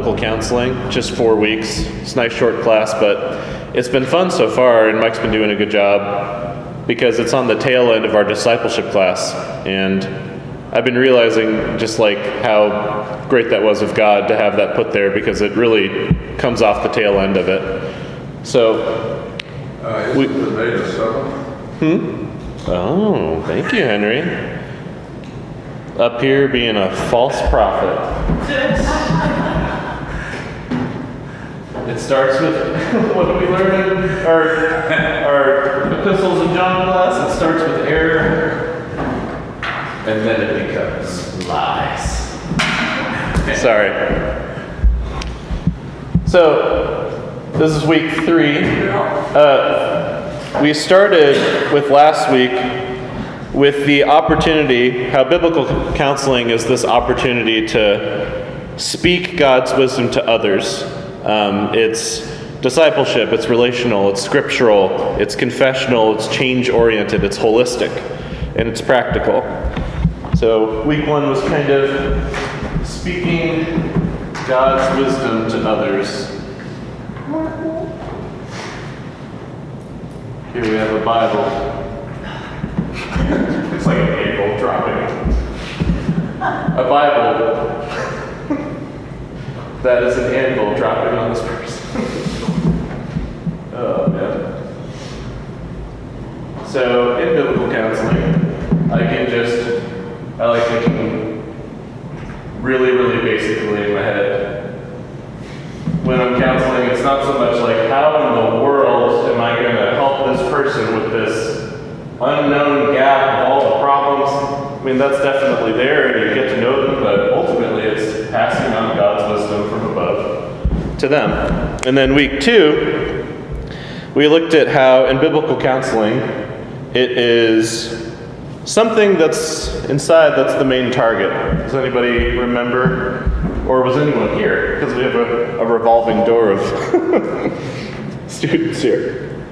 biblical counseling, just four weeks. It's a nice short class, but it's been fun so far, and Mike's been doing a good job because it's on the tail end of our discipleship class. And I've been realizing just like how great that was of God to have that put there because it really comes off the tail end of it. So, Uh, We- isn't today the seventh? oh, thank you, Henry. Up here being a false prophet. It starts with what we learn in our, our epistles in John class? It starts with error, and then it becomes lies. Sorry. So, this is week three. Uh, we started with last week with the opportunity, how biblical counseling is this opportunity to speak God's wisdom to others. Um, it's discipleship, it's relational, it's scriptural, it's confessional, it's change oriented, it's holistic, and it's practical. So, week one was kind of speaking God's wisdom to others. Here we have a Bible. it's like an anvil dropping. A Bible that is an anvil dropping on this person. oh, man. So, in biblical counseling, I can just, I like thinking really, really basically in my head. When I'm counseling, it's not so much like, how in the world am I going to help this person with this unknown gap of all the problems? I mean, that's definitely there, and you get to know them, but ultimately it's passing on above to them. And then week two, we looked at how in biblical counseling, it is something that's inside that's the main target. Does anybody remember? Or was anyone here? Because we have a, a revolving door of students here.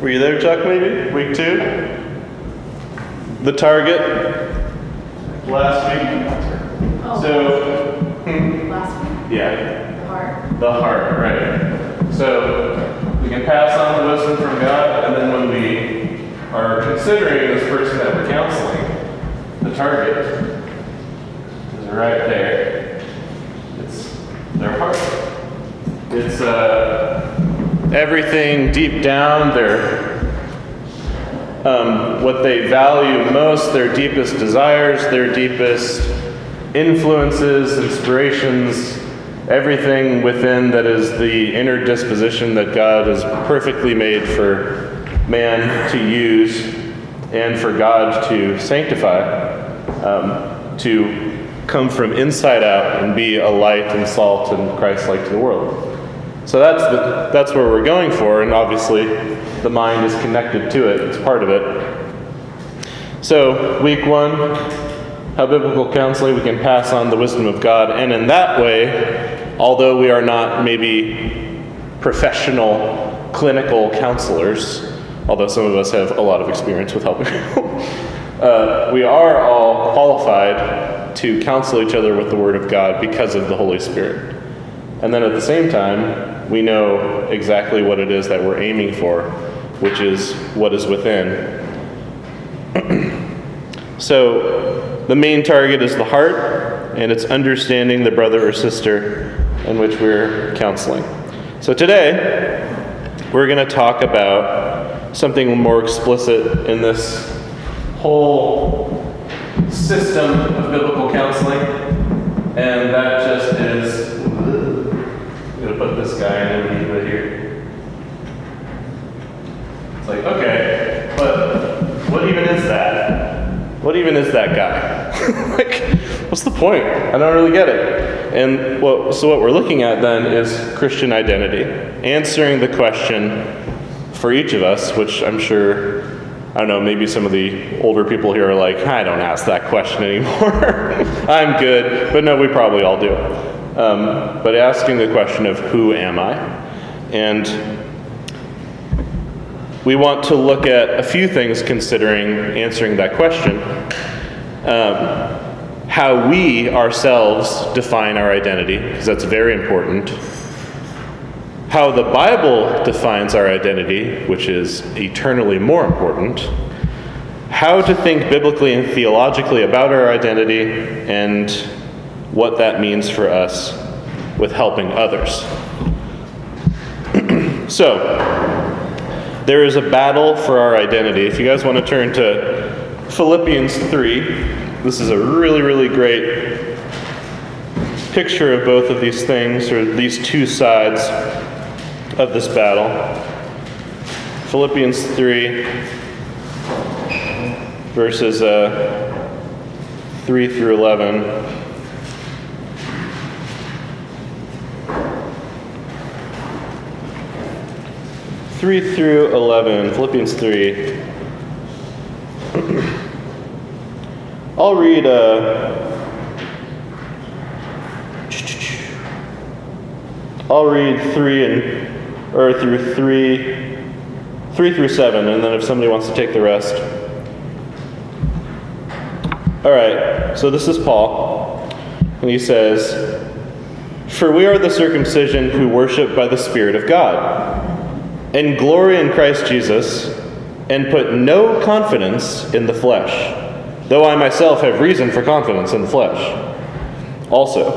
Were you there, Chuck, maybe? Week two? The target? Last week? Oh. So, hmm. Last week, yeah, the heart. right. So we can pass on the wisdom from God, and then when we are considering this person that we're counseling, the target is right there. It's their heart. It's uh, everything deep down, their um, what they value most, their deepest desires, their deepest influences, inspirations, everything within that is the inner disposition that God has perfectly made for man to use and for God to sanctify, um, to come from inside out and be a light and salt and Christ like to the world. So that's the, that's where we're going for, and obviously the mind is connected to it. It's part of it. So week one, how biblical counseling we can pass on the wisdom of God, and in that way, although we are not maybe professional clinical counselors, although some of us have a lot of experience with helping people, uh, we are all qualified to counsel each other with the Word of God because of the Holy Spirit. And then at the same time, we know exactly what it is that we're aiming for, which is what is within. so, the main target is the heart, and it's understanding the brother or sister in which we're counseling. So, today, we're going to talk about something more explicit in this whole system of biblical counseling, and that just is. I'm going to put this guy in right here. It's like, okay, but what even is that? What even is that guy? like, what's the point? I don't really get it. And what, so, what we're looking at then is Christian identity, answering the question for each of us, which I'm sure, I don't know, maybe some of the older people here are like, I don't ask that question anymore. I'm good. But no, we probably all do. Um, but asking the question of who am I? And we want to look at a few things considering answering that question. Um, how we ourselves define our identity, because that's very important, how the Bible defines our identity, which is eternally more important, how to think biblically and theologically about our identity, and what that means for us with helping others. so, there is a battle for our identity. If you guys want to turn to Philippians 3, this is a really, really great picture of both of these things, or these two sides of this battle. Philippians 3, verses uh, 3 through 11. Three through eleven, Philippians three. I'll read. Uh, I'll read three and or through three, three through seven, and then if somebody wants to take the rest. All right. So this is Paul, and he says, "For we are the circumcision who worship by the Spirit of God." and glory in Christ Jesus, and put no confidence in the flesh, though I myself have reason for confidence in the flesh. Also,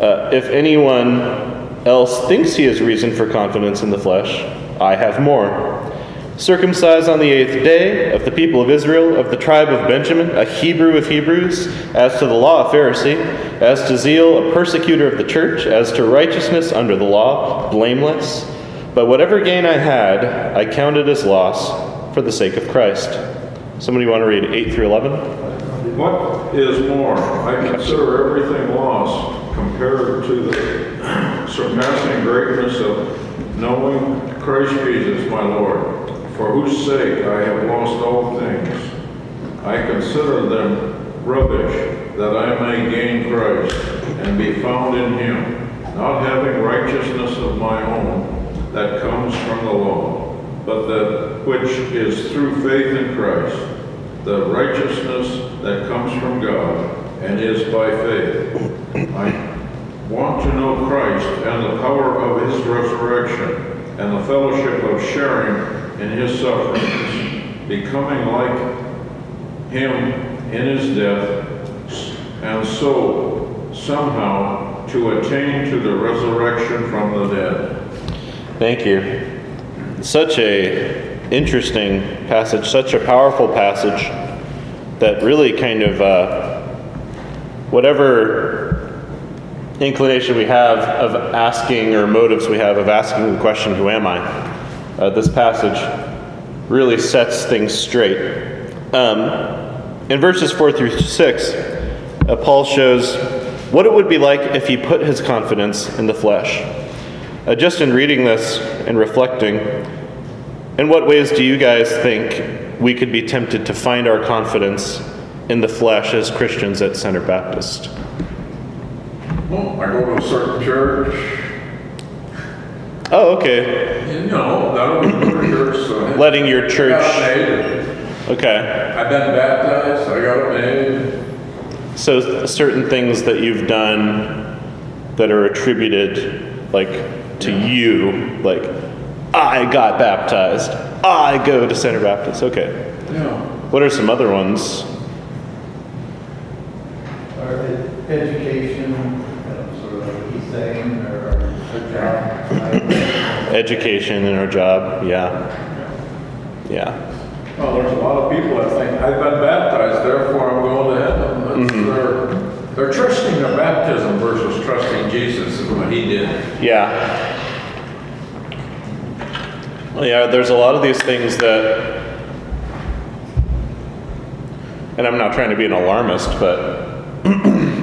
uh, if anyone else thinks he has reason for confidence in the flesh, I have more. Circumcised on the eighth day, of the people of Israel, of the tribe of Benjamin, a Hebrew of Hebrews, as to the law, a Pharisee, as to zeal, a persecutor of the church, as to righteousness under the law, blameless. But whatever gain I had, I counted as loss for the sake of Christ. Somebody want to read 8 through 11? What is more, I consider everything lost compared to the surpassing greatness of knowing Christ Jesus my Lord, for whose sake I have lost all things. I consider them rubbish, that I may gain Christ and be found in him, not having righteousness of my own that comes from the law, but that which is through faith in Christ, the righteousness that comes from God and is by faith. I want to know Christ and the power of his resurrection and the fellowship of sharing in his sufferings, becoming like him in his death, and so somehow to attain to the resurrection from the dead. Thank you. Such a interesting passage, such a powerful passage that really kind of uh, whatever inclination we have of asking or motives we have of asking the question, "Who am I?" Uh, this passage really sets things straight. Um, in verses four through six, uh, Paul shows what it would be like if he put his confidence in the flesh. Uh, just in reading this and reflecting, in what ways do you guys think we could be tempted to find our confidence in the flesh as Christians at Center Baptist? Well, I go to a certain church. Oh, okay. You know, that was church. So Letting your church. I got made. Okay. I've been baptized. I got made. So, certain things that you've done that are attributed, like, to you, like, I got baptized, I go to Center Baptist. Okay. Yeah. What are some other ones? Or education, sort of he's saying, or job. Education and our job, yeah. Yeah. Well, there's a lot of people that think, I've been baptized, therefore I'm going to heaven. That's mm-hmm. their, they're trusting their baptism versus trusting Jesus and what he did. Yeah. Yeah, there's a lot of these things that, and I'm not trying to be an alarmist, but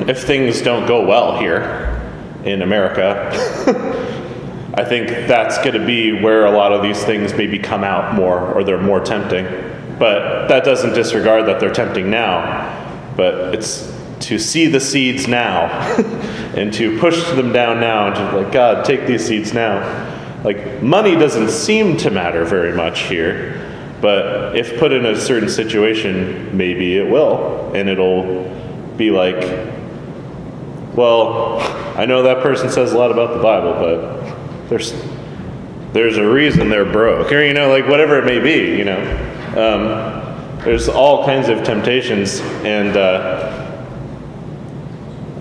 if things don't go well here in America, I think that's going to be where a lot of these things maybe come out more or they're more tempting. But that doesn't disregard that they're tempting now. But it's to see the seeds now and to push them down now and to like, God, take these seeds now. Like, money doesn't seem to matter very much here. But if put in a certain situation, maybe it will. And it'll be like, well, I know that person says a lot about the Bible, but there's there's a reason they're broke, or you know, like whatever it may be, you know. Um, there's all kinds of temptations, and uh,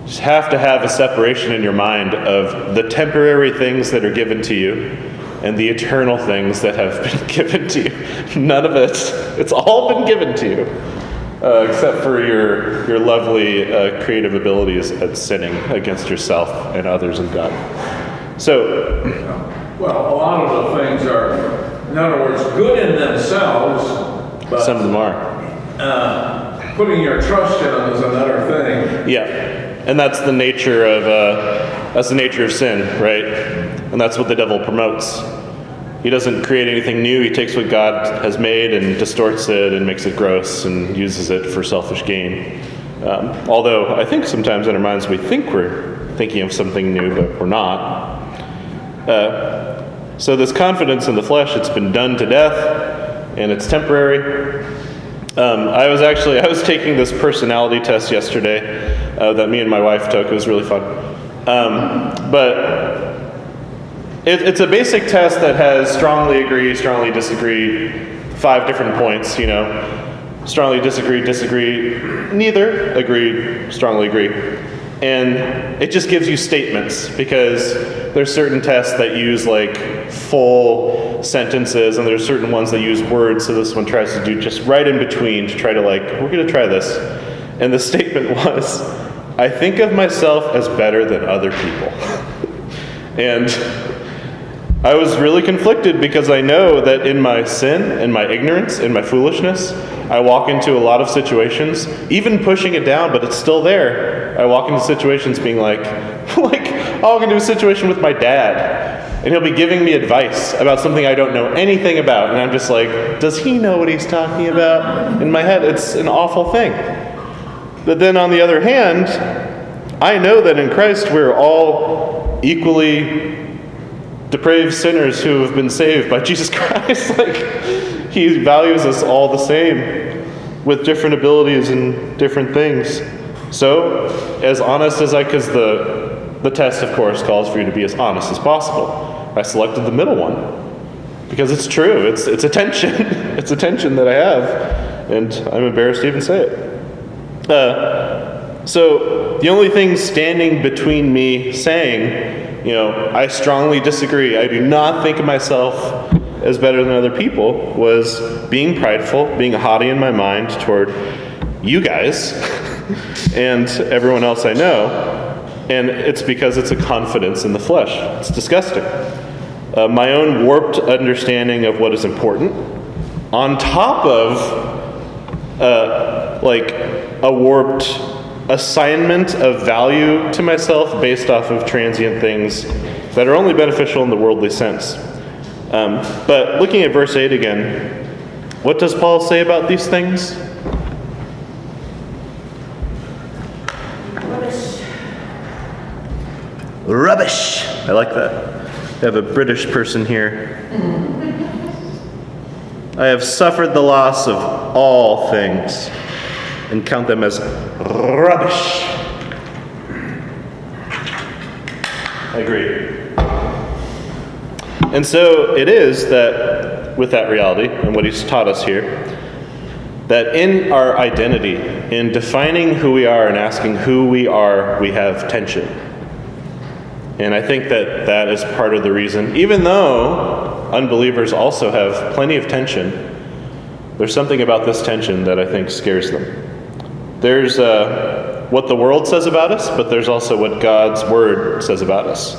just have to have a separation in your mind of the temporary things that are given to you and the eternal things that have been given to you. None of it, it's all been given to you. Uh, except for your, your lovely uh, creative abilities at sinning against yourself and others and God. So, Well, a lot of the things are, in other words, good in themselves, but some of them are. uh, putting your trust in them is another thing. Yeah, and that's the nature of uh, that's the nature of sin, right? And that's what the devil promotes. He doesn't create anything new. He takes what God has made and distorts it and makes it gross and uses it for selfish gain. Um, although I think sometimes in our minds we think we're thinking of something new, but we're not. Uh, so this confidence in the flesh, it's been done to death, and it's temporary. Um, I was actually I was taking this personality test yesterday uh, that me and my wife took. It was really fun. Um, but it, it's a basic test that has strongly agree, strongly disagree, five different points. You know, strongly disagree, disagree, neither, agree, strongly agree, and it just gives you statements because there's certain tests that use like full sentences, and there's certain ones that use words. So this one tries to do just right in between to try to like we're going to try this, and the statement was, "I think of myself as better than other people," and I was really conflicted because I know that in my sin, in my ignorance, in my foolishness, I walk into a lot of situations, even pushing it down, but it's still there. I walk into situations being like, like, I'll walk into a situation with my dad, and he'll be giving me advice about something I don't know anything about, and I'm just like, does he know what he's talking about? In my head, it's an awful thing. But then on the other hand, I know that in Christ we're all equally depraved sinners who have been saved by Jesus Christ. like, He values us all the same with different abilities and different things. So, as honest as I, because the, the test, of course, calls for you to be as honest as possible. I selected the middle one because it's true. It's, it's a tension. it's a tension that I have, and I'm embarrassed to even say it. Uh, so, the only thing standing between me saying you know, I strongly disagree. I do not think of myself as better than other people, was being prideful, being haughty in my mind toward you guys and everyone else I know. And it's because it's a confidence in the flesh. It's disgusting. Uh, my own warped understanding of what is important, on top of uh, like a warped assignment of value to myself based off of transient things that are only beneficial in the worldly sense. Um, but looking at verse 8 again, what does Paul say about these things? Rubbish. I like that. I have a British person here. I have suffered the loss of all things and count them as rubbish. I agree. And so it is that, with that reality and what he's taught us here, that in our identity, in defining who we are and asking who we are, we have tension. And I think that that is part of the reason, even though unbelievers also have plenty of tension, there's something about this tension that I think scares them. There's uh, what the world says about us, but there's also what God's Word says about us.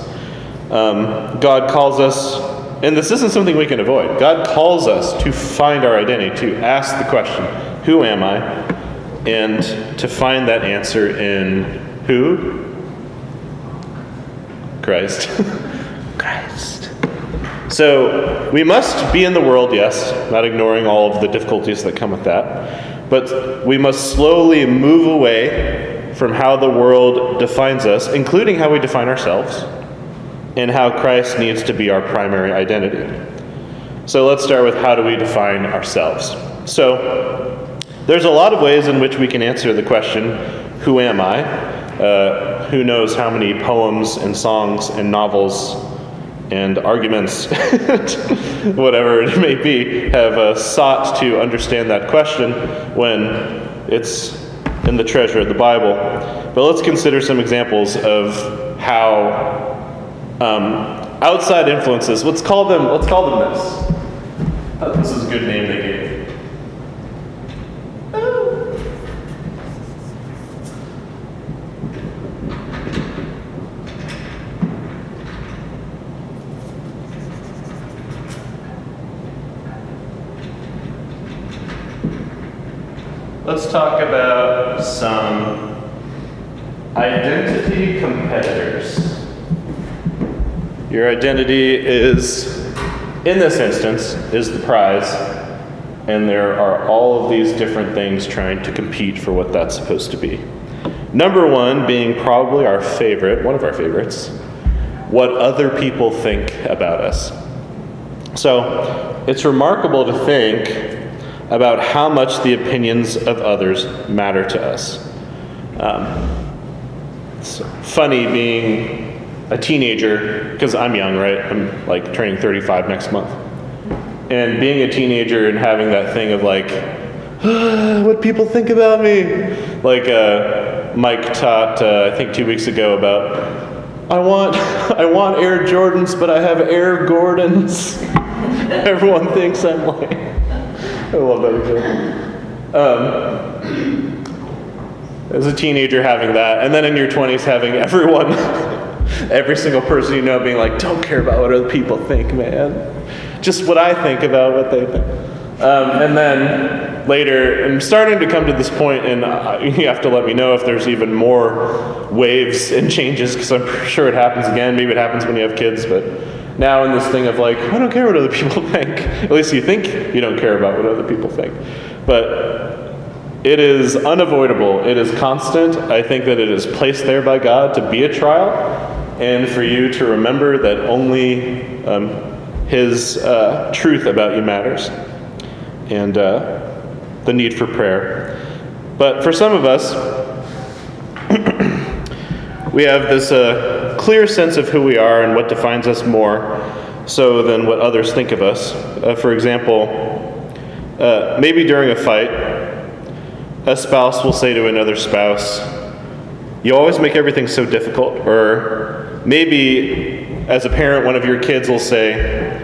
Um, God calls us, and this isn't something we can avoid, God calls us to find our identity, to ask the question, Who am I? And to find that answer in who? Christ. Christ. So we must be in the world, yes, not ignoring all of the difficulties that come with that. But we must slowly move away from how the world defines us, including how we define ourselves, and how Christ needs to be our primary identity. So let's start with how do we define ourselves? So there's a lot of ways in which we can answer the question, Who am I? Uh, who knows how many poems and songs and novels and arguments, whatever it may be, have uh, sought to understand that question when it's in the treasure of the Bible. But let's consider some examples of how um, outside influences. Let's call them. Let's call them this. This is a good name they gave. Let's talk about some identity competitors. Your identity is, in this instance, is the prize, and there are all of these different things trying to compete for what that's supposed to be. Number one being probably our favorite, one of our favorites, what other people think about us. So it's remarkable to think about how much the opinions of others matter to us. Um, it's funny being a teenager, because I'm young, right? I'm like turning 35 next month. And being a teenager and having that thing of like, what people think about me. Like uh, Mike taught, uh, I think two weeks ago about, I want, I want Air Jordans, but I have Air Gordons. Everyone thinks I'm like, I love that example. Um, as a teenager, having that, and then in your 20s, having everyone, every single person you know being like, don't care about what other people think, man. Just what I think about what they think. Um, and then later, I'm starting to come to this point, and you have to let me know if there's even more waves and changes, because I'm sure it happens again. Maybe it happens when you have kids, but now in this thing of like, I don't care what other people think. At least you think you don't care about what other people think. But it is unavoidable, it is constant. I think that it is placed there by God to be a trial and for you to remember that only um, His uh, truth about you matters and uh, the need for prayer. But for some of us, we have this. Uh, clear sense of who we are and what defines us more so than what others think of us. Uh, for example, uh, maybe during a fight, a spouse will say to another spouse, You always make everything so difficult. Or maybe as a parent, one of your kids will say,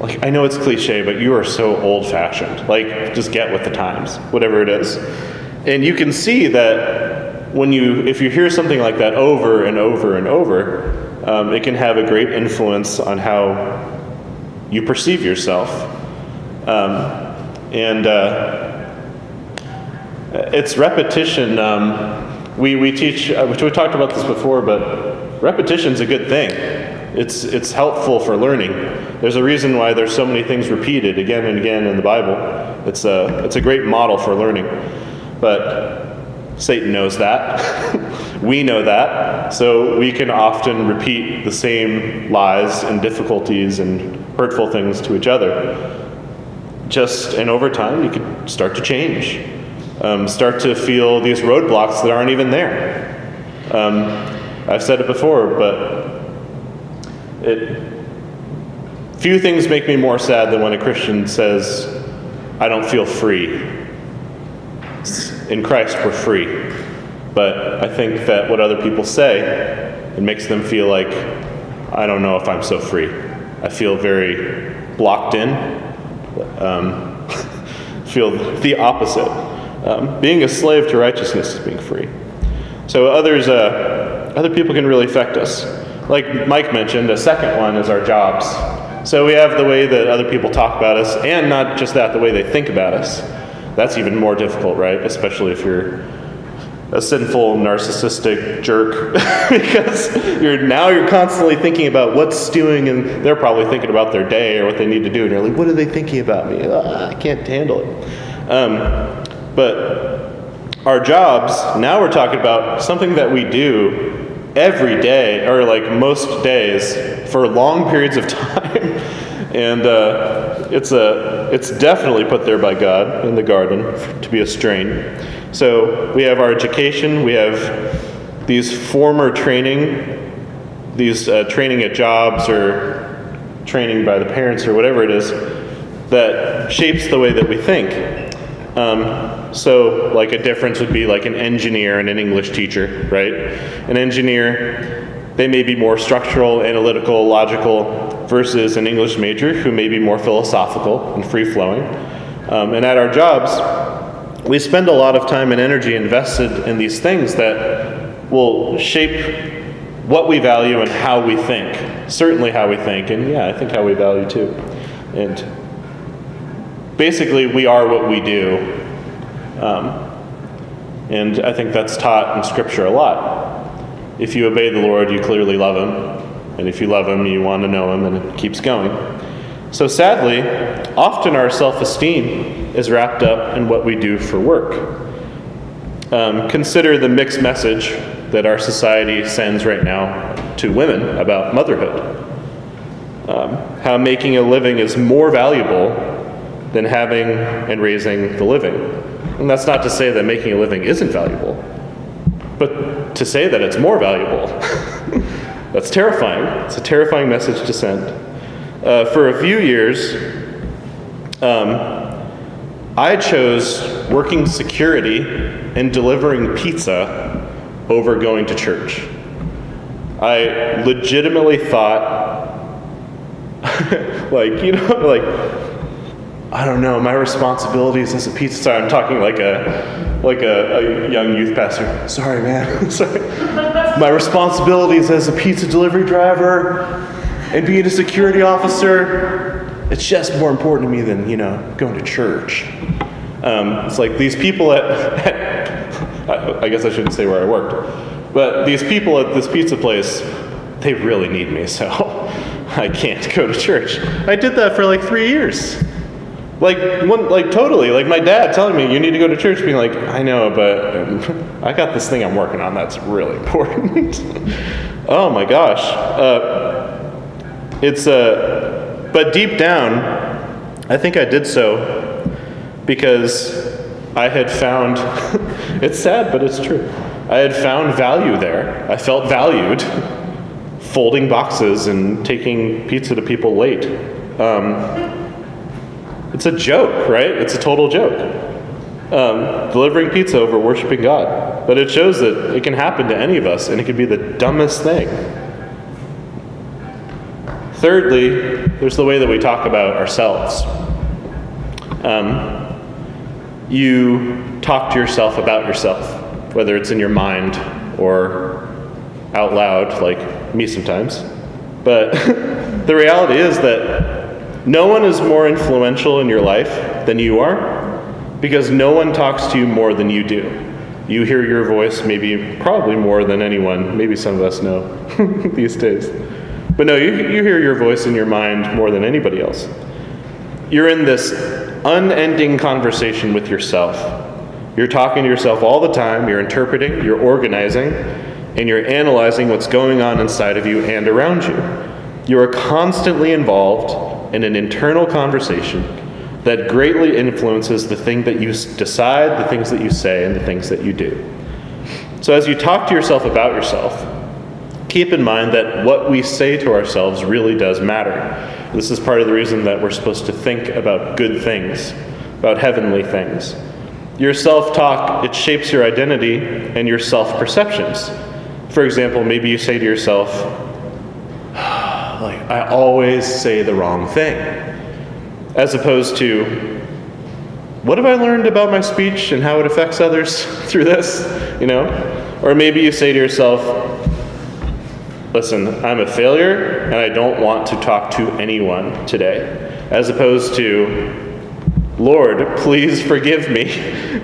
like, I know it's cliche, but you are so old fashioned. Like, just get with the times, whatever it is. And you can see that when you, if you hear something like that over and over and over, um, it can have a great influence on how you perceive yourself. Um, and uh, it's repetition. Um, we, we teach, uh, we talked about this before, but repetition is a good thing. It's, it's helpful for learning. There's a reason why there's so many things repeated again and again in the Bible. It's a, it's a great model for learning. But Satan knows that. we know that. So we can often repeat the same lies and difficulties and hurtful things to each other. Just, and over time, you could start to change. Um, start to feel these roadblocks that aren't even there. Um, I've said it before, but it, few things make me more sad than when a Christian says, I don't feel free in Christ we're free. But I think that what other people say, it makes them feel like, I don't know if I'm so free. I feel very blocked in. Um, feel the opposite. Um, being a slave to righteousness is being free. So others, uh, other people can really affect us. Like Mike mentioned, a second one is our jobs. So we have the way that other people talk about us, and not just that, the way they think about us that's even more difficult, right? Especially if you're a sinful, narcissistic jerk, because you're now you're constantly thinking about what's doing and they're probably thinking about their day or what they need to do, and you're like, what are they thinking about me? Ah, I can't handle it. Um, but our jobs now we're talking about something that we do every day or like most days for long periods of time and uh, it's a it's definitely put there by God in the garden to be a strain. So we have our education, we have these former training, these uh, training at jobs or training by the parents or whatever it is, that shapes the way that we think. Um, so, like a difference would be like an engineer and an English teacher, right? An engineer, they may be more structural, analytical, logical, versus an English major who may be more philosophical and free flowing. Um, and at our jobs, we spend a lot of time and energy invested in these things that will shape what we value and how we think. Certainly, how we think, and yeah, I think how we value too. And basically, we are what we do. Um, and I think that's taught in Scripture a lot. If you obey the Lord, you clearly love Him. And if you love Him, you want to know Him, and it keeps going. So sadly, often our self esteem is wrapped up in what we do for work. Um, consider the mixed message that our society sends right now to women about motherhood. Um, how making a living is more valuable than having and raising the living. And that's not to say that making a living isn't valuable, to say that it's more valuable. that's terrifying. It's a terrifying message to send. Uh, for a few years, um, I chose working security and delivering pizza over going to church. I legitimately thought, like, you know, like, I don't know, my responsibilities as a pizza sorry, I'm talking like a like a, a young youth pastor. Sorry, man. sorry. My responsibilities as a pizza delivery driver and being a security officer, it's just more important to me than, you know, going to church. Um, it's like these people at, at, I guess I shouldn't say where I worked, but these people at this pizza place, they really need me, so I can't go to church. I did that for like three years. Like one, like totally. Like my dad telling me you need to go to church, being like, I know, but I got this thing I'm working on that's really important. oh my gosh, uh, it's a. Uh, but deep down, I think I did so because I had found, it's sad, but it's true. I had found value there. I felt valued folding boxes and taking pizza to people late. Um, it's a joke, right? It's a total joke. Um, delivering pizza over worshiping God. But it shows that it can happen to any of us, and it can be the dumbest thing. Thirdly, there's the way that we talk about ourselves. Um, you talk to yourself about yourself, whether it's in your mind or out loud, like me sometimes. But the reality is that no one is more influential in your life than you are because no one talks to you more than you do. You hear your voice maybe, probably more than anyone. Maybe some of us know these days. But no, you, you hear your voice in your mind more than anybody else. You're in this unending conversation with yourself. You're talking to yourself all the time, you're interpreting, you're organizing, and you're analyzing what's going on inside of you and around you. You are constantly involved in an internal conversation that greatly influences the thing that you decide, the things that you say, and the things that you do. So, as you talk to yourself about yourself, keep in mind that what we say to ourselves really does matter. This is part of the reason that we're supposed to think about good things, about heavenly things. Your self talk, it shapes your identity and your self perceptions. For example, maybe you say to yourself, I always say the wrong thing, as opposed to, what have I learned about my speech and how it affects others through this? You know? Or maybe you say to yourself, listen, I'm a failure and I don't want to talk to anyone today. As opposed to, Lord, please forgive me.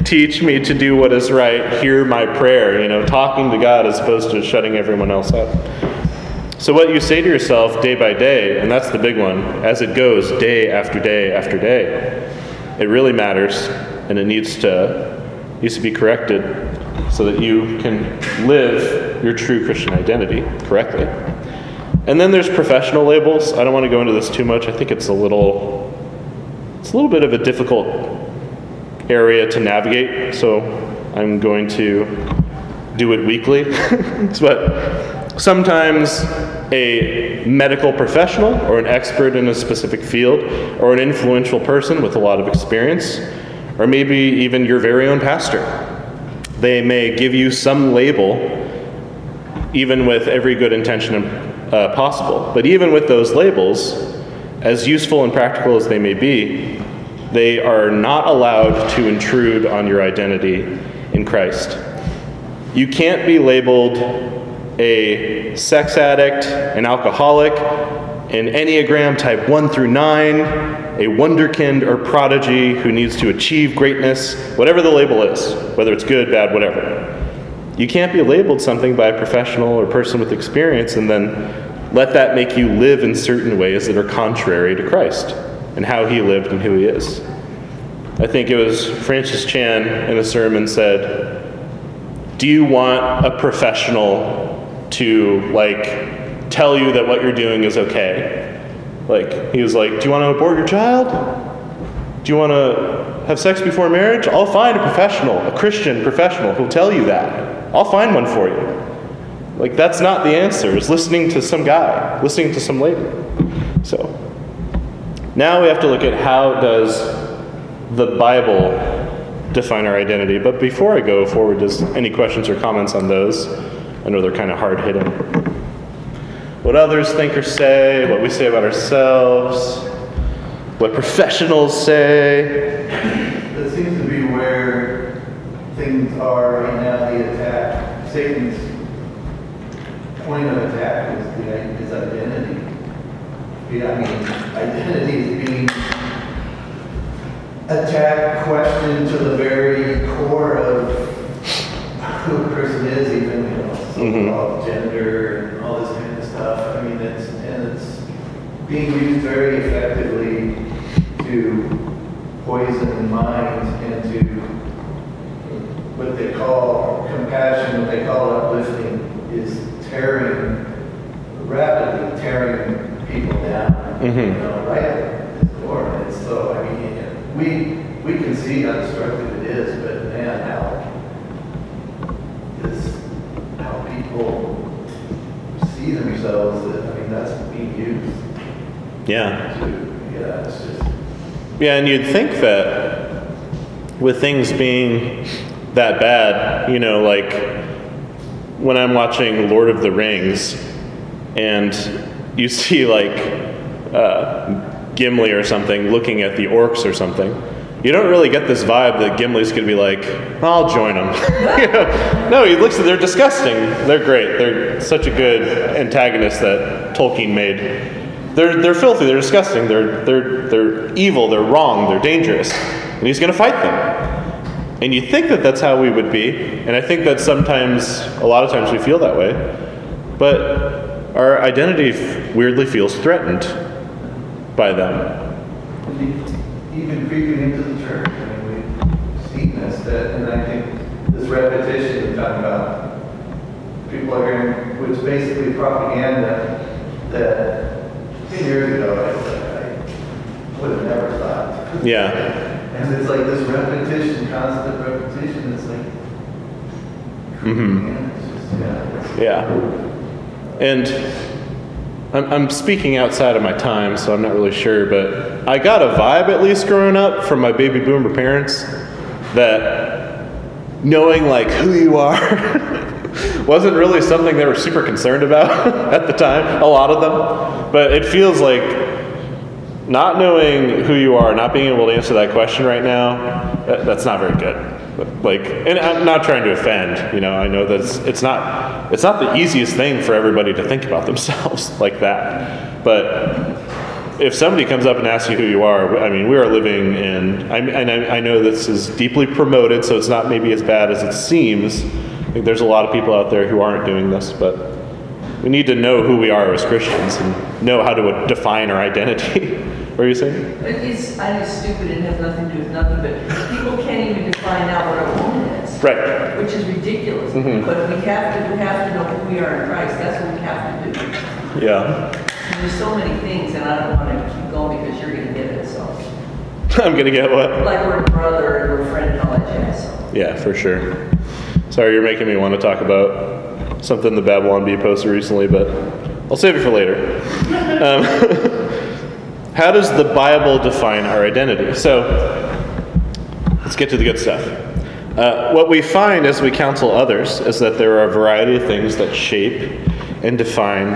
Teach me to do what is right. Hear my prayer. You know, talking to God as opposed to shutting everyone else up. So, what you say to yourself day by day, and that's the big one, as it goes day after day after day, it really matters and it needs to, needs to be corrected so that you can live your true Christian identity correctly. And then there's professional labels. I don't want to go into this too much. I think it's a little it's a little bit of a difficult area to navigate. So I'm going to do it weakly. but sometimes a medical professional or an expert in a specific field or an influential person with a lot of experience, or maybe even your very own pastor. They may give you some label, even with every good intention uh, possible. But even with those labels, as useful and practical as they may be, they are not allowed to intrude on your identity in Christ. You can't be labeled a sex addict, an alcoholic, an Enneagram type 1 through 9, a wonderkind or prodigy who needs to achieve greatness, whatever the label is, whether it's good, bad, whatever. You can't be labeled something by a professional or person with experience and then let that make you live in certain ways that are contrary to Christ and how he lived and who he is. I think it was Francis Chan in a sermon said, Do you want a professional to like tell you that what you're doing is okay? Like, he was like, Do you want to abort your child? Do you want to have sex before marriage? I'll find a professional, a Christian professional who'll tell you that. I'll find one for you. Like, that's not the answer, is listening to some guy, listening to some lady. So, now we have to look at how does the Bible define our identity. But before I go forward, does any questions or comments on those? I know they're kind of hard hitting. What others think or say, what we say about ourselves, what professionals say. That seems to be where things are right now, the attack. Satan's point of attack is, the, is identity. Yeah, I mean, identity is being attacked, questioned to the very core of who a person is, even, you know, so-called gender and all this kind of stuff. I mean, it's, and it's being used very effectively to poison minds and to what they call compassion, what they call uplifting, is tearing, rapidly tearing people down. Mhm. You know, right at the. And so, I mean, we, we can see how destructive it is, but man, how is how people that, I mean, that's being used Yeah. to, yeah, it's just, Yeah, and you'd think that with things being that bad, you know, like when I'm watching Lord of the Rings and you see like uh, Gimli or something looking at the orcs or something, you don't really get this vibe that Gimli's going to be like, I'll join them. you know? No, he looks at they're disgusting. They're great. They're such a good antagonist that Tolkien made. They're, they're filthy, they're disgusting, they're, they're, they're evil, they're wrong, they're dangerous. And he's going to fight them. And you think that that's how we would be. And I think that sometimes, a lot of times, we feel that way. But our identity weirdly feels threatened by them. Even creeping into the church, I mean, we've seen this, that, and I think this repetition you're talking about, people are hearing, which basically propaganda that ten years ago, I, I would have never thought. Yeah. And it's like this repetition, constant repetition, it's like, mm-hmm. it's just, yeah. Yeah. And I'm, I'm speaking outside of my time, so I'm not really sure, but I got a vibe, at least growing up, from my baby boomer parents that knowing like who you are wasn't really something they were super concerned about at the time, a lot of them. But it feels like not knowing who you are, not being able to answer that question right now, that, that's not very good. Like, and I'm not trying to offend. You know, I know that it's, it's not it's not the easiest thing for everybody to think about themselves like that. But if somebody comes up and asks you who you are, I mean, we are living in, I, and I, I know this is deeply promoted, so it's not maybe as bad as it seems. I think there's a lot of people out there who aren't doing this, but we need to know who we are as Christians and know how to define our identity. what are you saying? It is, I know it's stupid and has nothing to do with nothing, but people can't even define out what a woman is. Right. Which is ridiculous. Mhm. But we have to, we have to know who we are in Christ. That's what we have to do. Yeah. There's so many things, and I don't want to keep going because you're gonna get it, so. I'm going to get what? Like we're brother and we're friend and all that jazz, so. Yeah, for sure. Sorry, you're making me want to talk about something the Babylon Bee posted recently, but I'll save it for later. Um, how does the Bible define our identity? So, let's get to the good stuff. Uh, what we find as we counsel others is that there are a variety of things that shape and define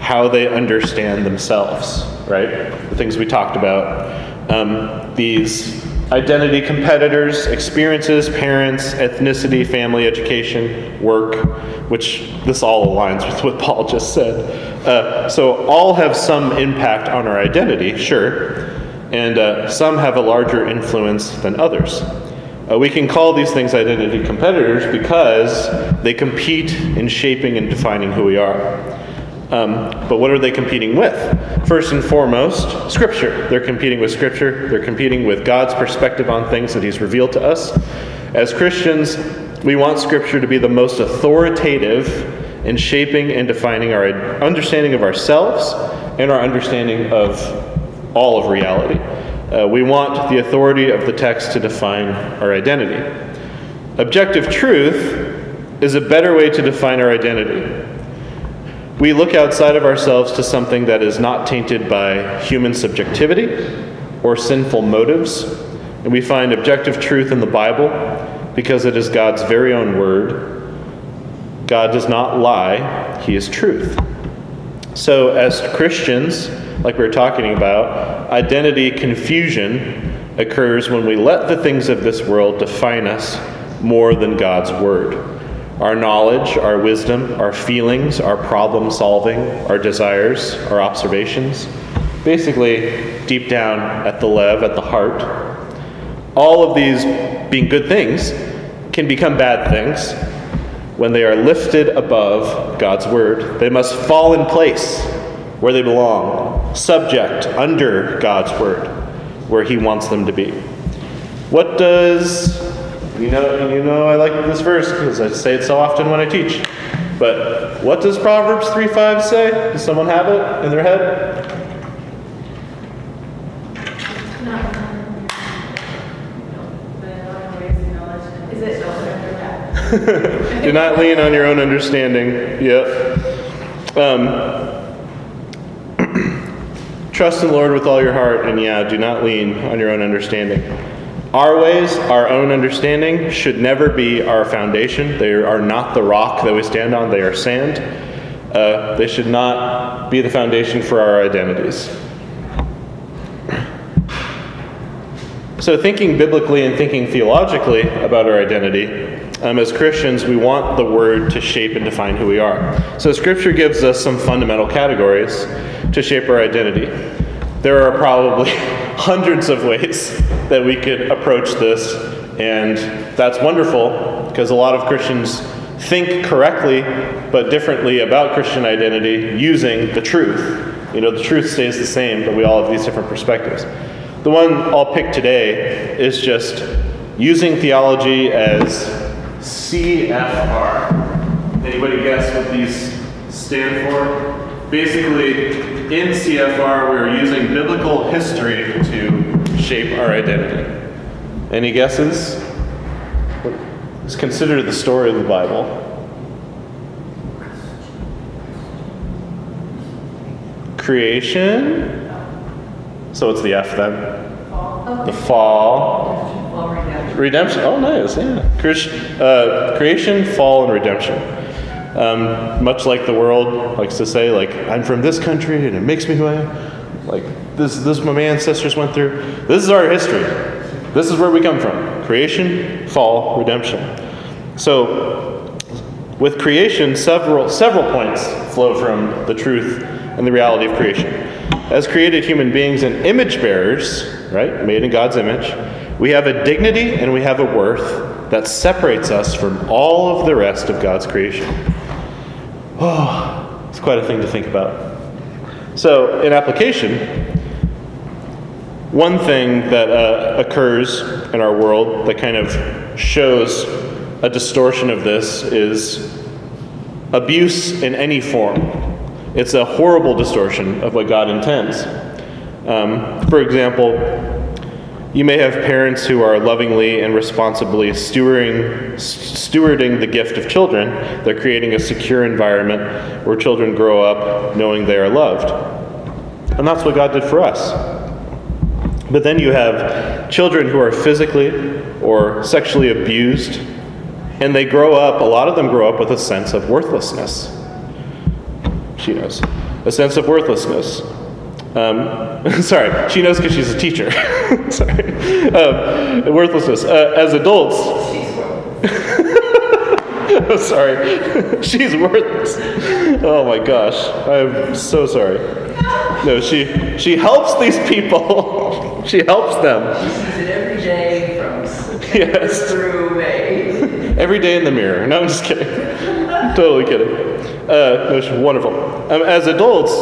how they understand themselves, right? The things we talked about. Um, these identity competitors, experiences, parents, ethnicity, family, education, work, which this all aligns with what Paul just said. Uh, so, all have some impact on our identity, sure, and uh, some have a larger influence than others. Uh, we can call these things identity competitors because they compete in shaping and defining who we are. Um, but what are they competing with? First and foremost, Scripture. They're competing with Scripture. They're competing with God's perspective on things that He's revealed to us. As Christians, we want Scripture to be the most authoritative in shaping and defining our understanding of ourselves and our understanding of all of reality. Uh, we want the authority of the text to define our identity. Objective truth is a better way to define our identity. We look outside of ourselves to something that is not tainted by human subjectivity or sinful motives, and we find objective truth in the Bible because it is God's very own word. God does not lie, He is truth. So, as Christians, like we were talking about, identity confusion occurs when we let the things of this world define us more than God's Word. Our knowledge, our wisdom, our feelings, our problem solving, our desires, our observations, basically, deep down at the lev, at the heart, all of these being good things can become bad things when they are lifted above God's Word. They must fall in place where they belong, subject under God's word, where He wants them to be. What does you know? You know, I like this verse because I say it so often when I teach. But what does Proverbs three five say? Does someone have it in their head? Do not lean on your own understanding. Yep. Um, Trust in the Lord with all your heart, and yeah, do not lean on your own understanding. Our ways, our own understanding, should never be our foundation. They are not the rock that we stand on, they are sand. Uh, they should not be the foundation for our identities. So, thinking biblically and thinking theologically about our identity, um, as Christians, we want the Word to shape and define who we are. So, Scripture gives us some fundamental categories to shape our identity. There are probably hundreds of ways that we could approach this, and that's wonderful because a lot of Christians think correctly but differently about Christian identity using the truth. You know, the truth stays the same, but we all have these different perspectives. The one I'll pick today is just using theology as CFR. Anybody guess what these stand for? Basically, in CFR, we're using biblical history to shape our identity. Any guesses? It's considered the story of the Bible. Creation. So it's the F then? The fall. Redemption. Oh, nice. Yeah. Uh, creation, fall, and redemption. Um, much like the world likes to say, like, I'm from this country and it makes me who I am. Like, this, this is what my ancestors went through. This is our history. This is where we come from creation, fall, redemption. So, with creation, several, several points flow from the truth and the reality of creation. As created human beings and image bearers, right, made in God's image, we have a dignity and we have a worth that separates us from all of the rest of God's creation. Oh, it's quite a thing to think about. So, in application, one thing that uh, occurs in our world that kind of shows a distortion of this is abuse in any form. It's a horrible distortion of what God intends. Um, for example, You may have parents who are lovingly and responsibly stewarding, stewarding the gift of children. They're creating a secure environment where children grow up knowing they are loved. And that's what God did for us. But then you have children who are physically or sexually abused, and they grow up, a lot of them grow up with a sense of worthlessness. She knows. A sense of worthlessness. Um, sorry, she knows because she's a teacher. sorry. Um, worthlessness. Uh, as adults, sorry. She's worthless. Oh my gosh. I'm so sorry. No, she she helps these people. she helps them. She sees it every day from Yes. through May. Every day in the mirror. No, I'm just kidding. totally kidding. Uh, no, she's wonderful. Um, as adults,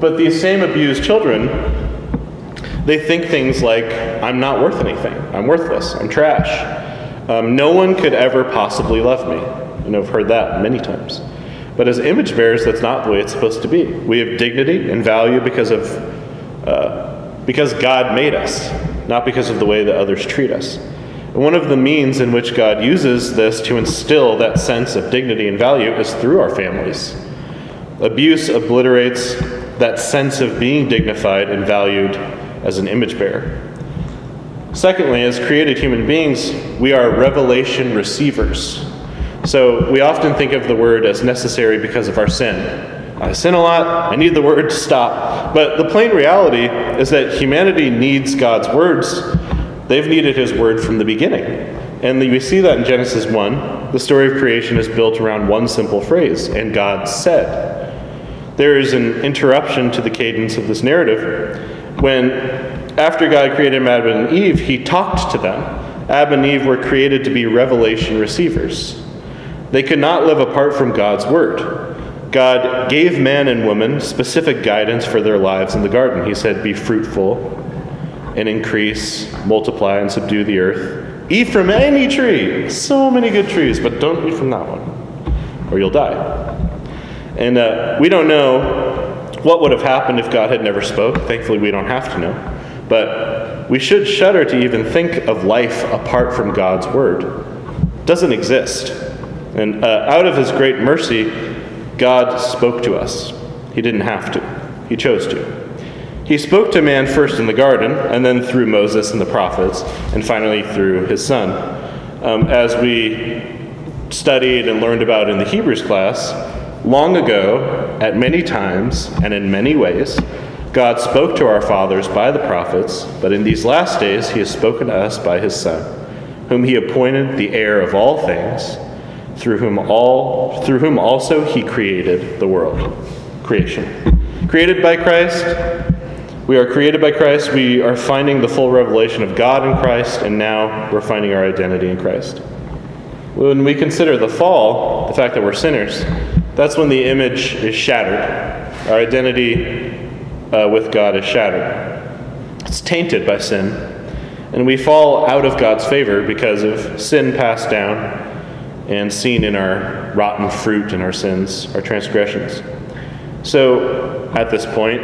but these same abused children, they think things like, I'm not worth anything. I'm worthless. I'm trash. Um, no one could ever possibly love me. And I've heard that many times. But as image bearers, that's not the way it's supposed to be. We have dignity and value because of uh, because God made us, not because of the way that others treat us. And one of the means in which God uses this to instill that sense of dignity and value is through our families. Abuse obliterates that sense of being dignified and valued as an image bearer. Secondly, as created human beings, we are revelation receivers. So we often think of the word as necessary because of our sin. I sin a lot, I need the word to stop. But the plain reality is that humanity needs God's words. They've needed His word from the beginning. And we see that in Genesis 1. The story of creation is built around one simple phrase, and God said. There is an interruption to the cadence of this narrative when, after God created Adam and Eve, He talked to them. Adam and Eve were created to be revelation receivers. They could not live apart from God's word. God gave man and woman specific guidance for their lives in the garden. He said, Be fruitful and increase, multiply, and subdue the earth. Eat from any tree. So many good trees, but don't eat from that one, or you'll die. And uh, we don't know what would have happened if God had never spoke. Thankfully, we don't have to know. But we should shudder to even think of life apart from God's word. It doesn't exist. And uh, out of his great mercy, God spoke to us. He didn't have to, he chose to. He spoke to man first in the garden, and then through Moses and the prophets, and finally through his son. Um, as we studied and learned about in the Hebrews class, long ago, at many times and in many ways, God spoke to our fathers by the prophets, but in these last days he has spoken to us by his Son, whom he appointed the heir of all things through whom all through whom also he created the world creation. Created by christ we are created by christ we are finding the full revelation of god in christ and now we're finding our identity in christ. When we consider the fall the fact that we're sinners that's when the image is shattered our identity uh, with god is shattered it's tainted by sin and we fall out of god's favor because of sin passed down and seen in our rotten fruit and our sins, our transgressions. So, at this point,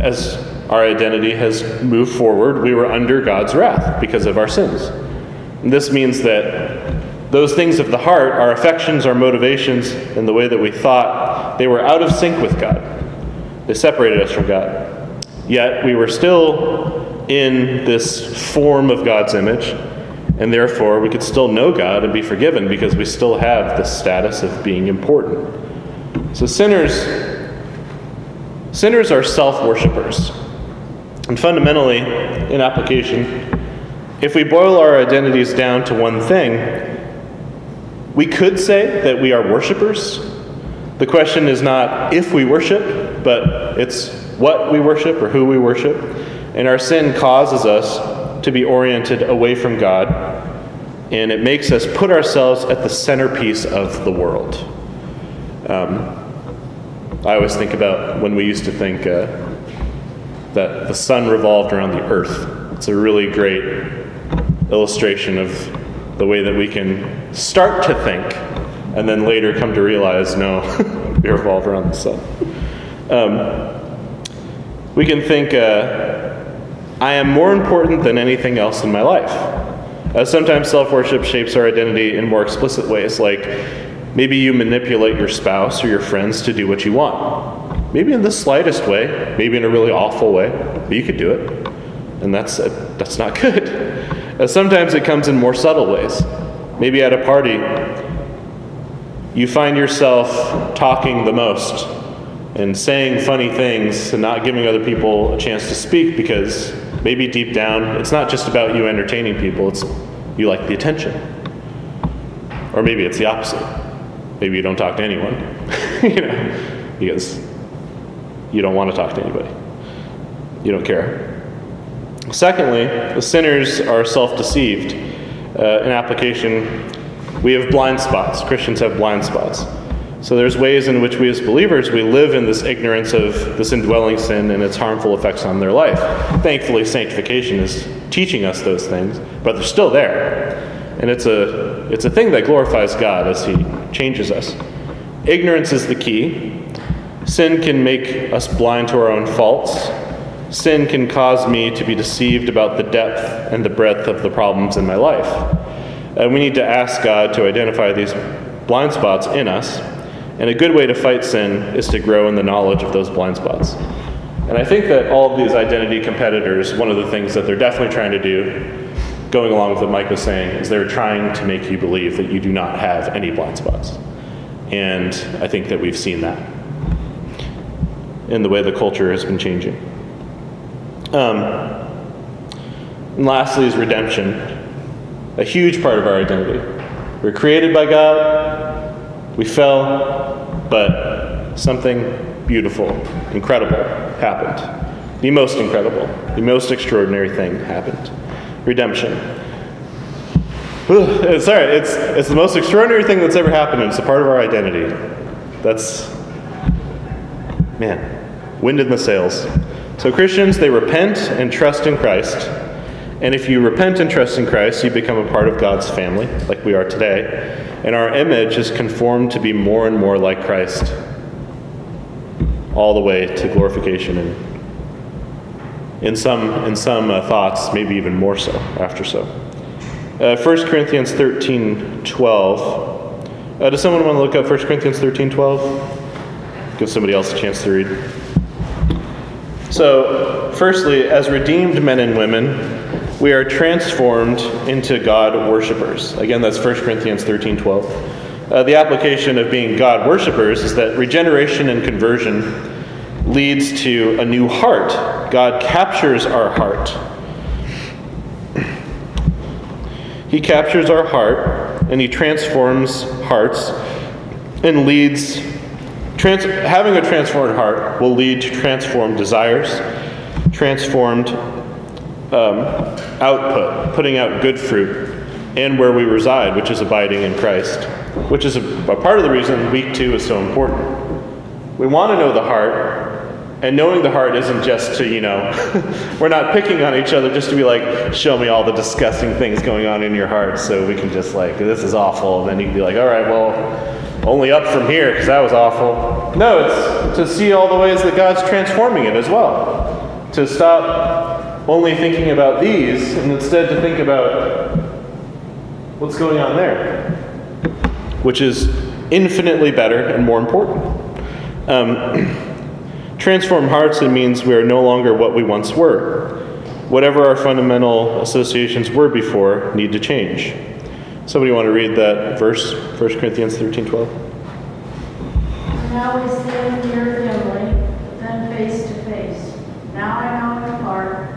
as our identity has moved forward, we were under God's wrath because of our sins. And this means that those things of the heart, our affections, our motivations, and the way that we thought, they were out of sync with God. They separated us from God. Yet we were still in this form of God's image, and therefore we could still know God and be forgiven because we still have the status of being important. So sinners sinners are self-worshippers. And fundamentally, in application, if we boil our identities down to one thing, we could say that we are worshipers. The question is not if we worship, but it's what we worship or who we worship. And our sin causes us to be oriented away from God, and it makes us put ourselves at the centerpiece of the world. Um, I always think about when we used to think uh, that the sun revolved around the earth. It's a really great illustration of the way that we can start to think and then later come to realize no, we revolve around the sun. Um, we can think. Uh, I am more important than anything else in my life. Uh, sometimes self worship shapes our identity in more explicit ways, like maybe you manipulate your spouse or your friends to do what you want. Maybe in the slightest way, maybe in a really awful way, but you could do it. And that's, uh, that's not good. Uh, sometimes it comes in more subtle ways. Maybe at a party, you find yourself talking the most and saying funny things and not giving other people a chance to speak because maybe deep down it's not just about you entertaining people, it's you like the attention. Or maybe it's the opposite. Maybe you don't talk to anyone, you know, because you don't want to talk to anybody. You don't care. Secondly, the sinners are self deceived. Uh, an application, we have blind spots. Christians have blind spots. So there's ways in which we as believers we live in this ignorance of this indwelling sin and its harmful effects on their life. Thankfully, sanctification is teaching us those things, but they're still there. And it's a it's a thing that glorifies God as he changes us. Ignorance is the key. Sin can make us blind to our own faults. Sin can cause me to be deceived about the depth and the breadth of the problems in my life. And we need to ask God to identify these blind spots in us and a good way to fight sin is to grow in the knowledge of those blind spots. And I think that all of these identity competitors, one of the things that they're definitely trying to do, going along with what Mike was saying, is they're trying to make you believe that you do not have any blind spots. And I think that we've seen that in the way the culture has been changing. Um, and lastly, is redemption, a huge part of our identity. We're created by God, we fell, but something beautiful, incredible happened. The most incredible, the most extraordinary thing happened redemption. It's. It's, it's the most extraordinary thing that's ever happened, and it's a part of our identity. That's, man, wind in the sails. So, Christians, they repent and trust in Christ. And if you repent and trust in Christ, you become a part of God's family, like we are today and our image is conformed to be more and more like Christ, all the way to glorification and in some, in some uh, thoughts, maybe even more so after so. Uh, 1 Corinthians 13 12. Uh, does someone want to look up 1 Corinthians 13 12? Give somebody else a chance to read. So, firstly, as redeemed men and women, we are transformed into God worshippers. Again, that's 1 Corinthians 13 12. Uh, the application of being God worshippers is that regeneration and conversion leads to a new heart. God captures our heart. He captures our heart and he transforms hearts and leads. Trans, having a transformed heart will lead to transformed desires, transformed um, output, putting out good fruit, and where we reside, which is abiding in Christ, which is a, a part of the reason week two is so important. We want to know the heart, and knowing the heart isn't just to, you know, we're not picking on each other just to be like, show me all the disgusting things going on in your heart so we can just like, this is awful. And then you can be like, all right, well, only up from here because that was awful. No, it's to see all the ways that God's transforming it as well. To stop only thinking about these and instead to think about what's going on there, which is infinitely better and more important. Um, transform hearts, it means we are no longer what we once were. Whatever our fundamental associations were before need to change. Somebody want to read that verse, 1 Corinthians 13 12? Now we stand here dimly, then face to face. Now I know in part,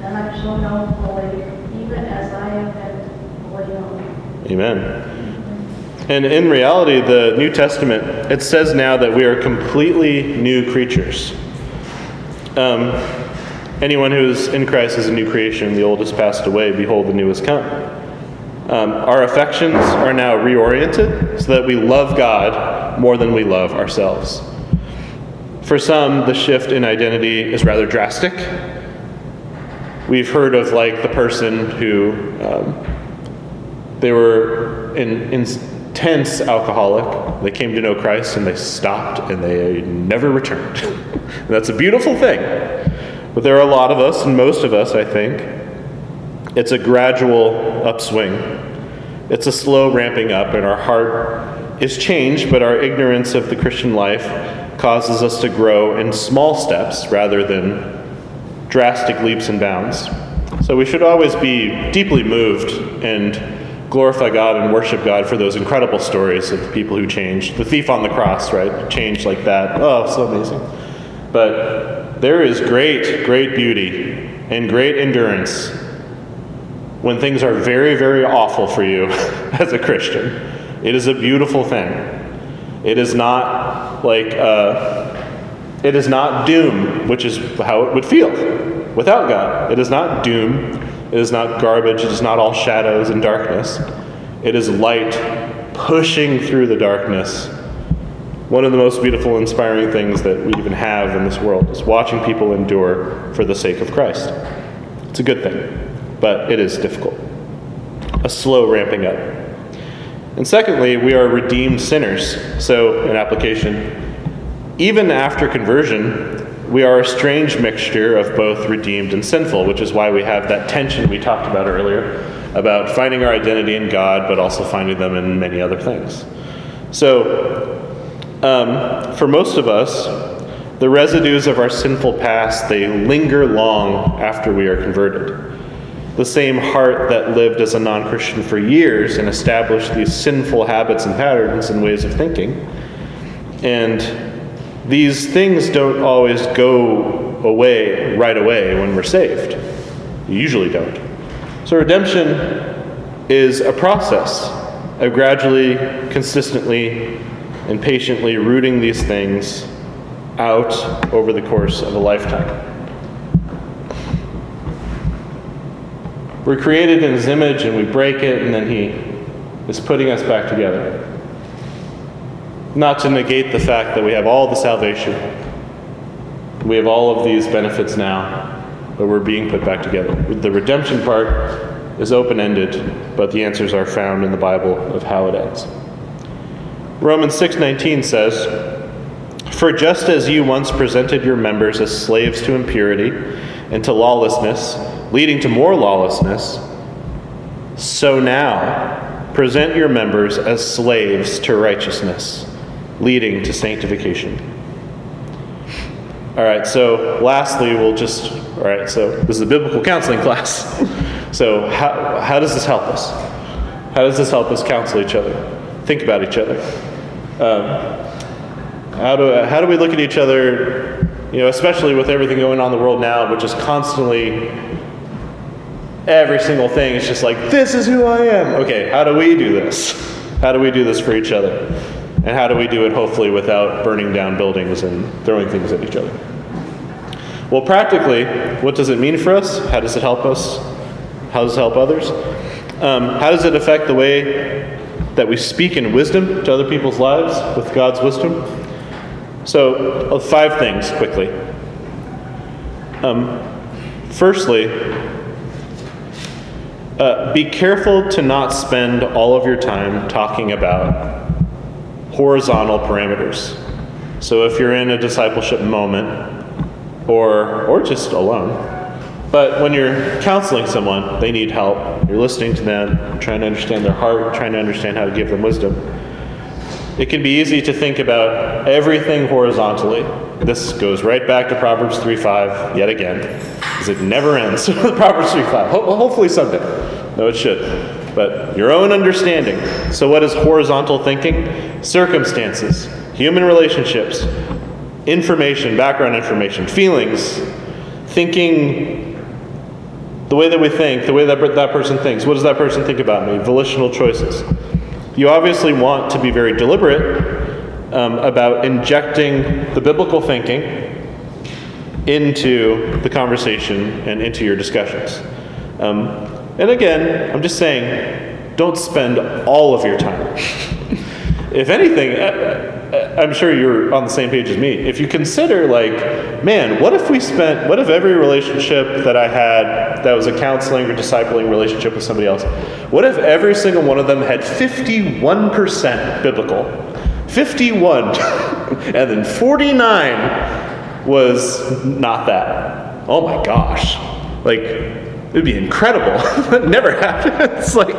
then I shall know fully, even as I have been fully known. Amen. And in reality, the New Testament, it says now that we are completely new creatures. Um, anyone who is in Christ is a new creation. The old has passed away. Behold, the new has come. Um, our affections are now reoriented so that we love God more than we love ourselves. For some, the shift in identity is rather drastic. We've heard of like the person who um, they were an intense alcoholic. They came to know Christ and they stopped and they never returned. that's a beautiful thing. But there are a lot of us, and most of us, I think, it's a gradual upswing. It's a slow ramping up, and our heart is changed, but our ignorance of the Christian life causes us to grow in small steps rather than drastic leaps and bounds. So we should always be deeply moved and glorify God and worship God for those incredible stories of the people who changed. The thief on the cross, right? Changed like that. Oh, so amazing. But there is great, great beauty and great endurance when things are very, very awful for you as a Christian. It is a beautiful thing. It is not like, uh, it is not doom, which is how it would feel without God. It is not doom. It is not garbage. It is not all shadows and darkness. It is light pushing through the darkness. One of the most beautiful, inspiring things that we even have in this world is watching people endure for the sake of Christ. It's a good thing, but it is difficult. A slow ramping up. And secondly, we are redeemed sinners. So, an application even after conversion, we are a strange mixture of both redeemed and sinful, which is why we have that tension we talked about earlier about finding our identity in God, but also finding them in many other things. So, um, for most of us, the residues of our sinful past they linger long after we are converted. The same heart that lived as a non-Christian for years and established these sinful habits and patterns and ways of thinking, and these things don't always go away right away when we're saved. You usually don't. So, redemption is a process of gradually, consistently, and patiently rooting these things out over the course of a lifetime. We're created in His image and we break it, and then He is putting us back together. Not to negate the fact that we have all the salvation, we have all of these benefits now, but we're being put back together. The redemption part is open ended, but the answers are found in the Bible of how it ends. Romans 6:19 says, "For just as you once presented your members as slaves to impurity and to lawlessness, leading to more lawlessness, so now present your members as slaves to righteousness." leading to sanctification. All right, so lastly, we'll just, all right, so this is a biblical counseling class. so, how, how does this help us? How does this help us counsel each other, think about each other? Um, how, do, how do we look at each other, you know, especially with everything going on in the world now, which is constantly every single thing is just like, this is who I am. Okay, how do we do this? How do we do this for each other? And how do we do it, hopefully, without burning down buildings and throwing things at each other? Well, practically, what does it mean for us? How does it help us? How does it help others? Um, how does it affect the way that we speak in wisdom to other people's lives with God's wisdom? So, uh, five things quickly. Um, firstly, uh, be careful to not spend all of your time talking about horizontal parameters. So if you're in a discipleship moment, or or just alone, but when you're counseling someone, they need help. You're listening to them, trying to understand their heart, trying to understand how to give them wisdom. It can be easy to think about everything horizontally. This goes right back to Proverbs 3:5 yet again, because it never ends. The Proverbs 3:5. Ho- hopefully someday. No, it should but your own understanding. So, what is horizontal thinking? Circumstances, human relationships, information, background information, feelings, thinking the way that we think, the way that that person thinks. What does that person think about me? Volitional choices. You obviously want to be very deliberate um, about injecting the biblical thinking into the conversation and into your discussions. Um, and again, I'm just saying, don't spend all of your time. if anything, I'm sure you're on the same page as me. If you consider, like, man, what if we spent, what if every relationship that I had that was a counseling or discipling relationship with somebody else, what if every single one of them had 51% biblical? 51, and then 49 was not that. oh my gosh, like it'd be incredible. that never happens. like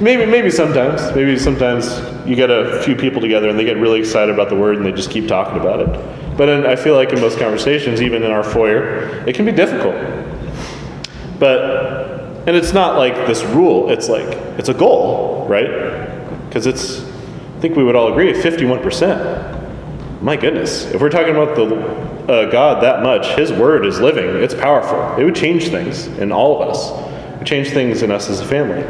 maybe maybe sometimes, maybe sometimes you get a few people together and they get really excited about the word and they just keep talking about it. But in, I feel like in most conversations, even in our foyer, it can be difficult. But and it's not like this rule. It's like it's a goal, right? Because it's I think we would all agree, 51%. My goodness, if we're talking about the uh, God that much, His Word is living. It's powerful. It would change things in all of us. It would change things in us as a family.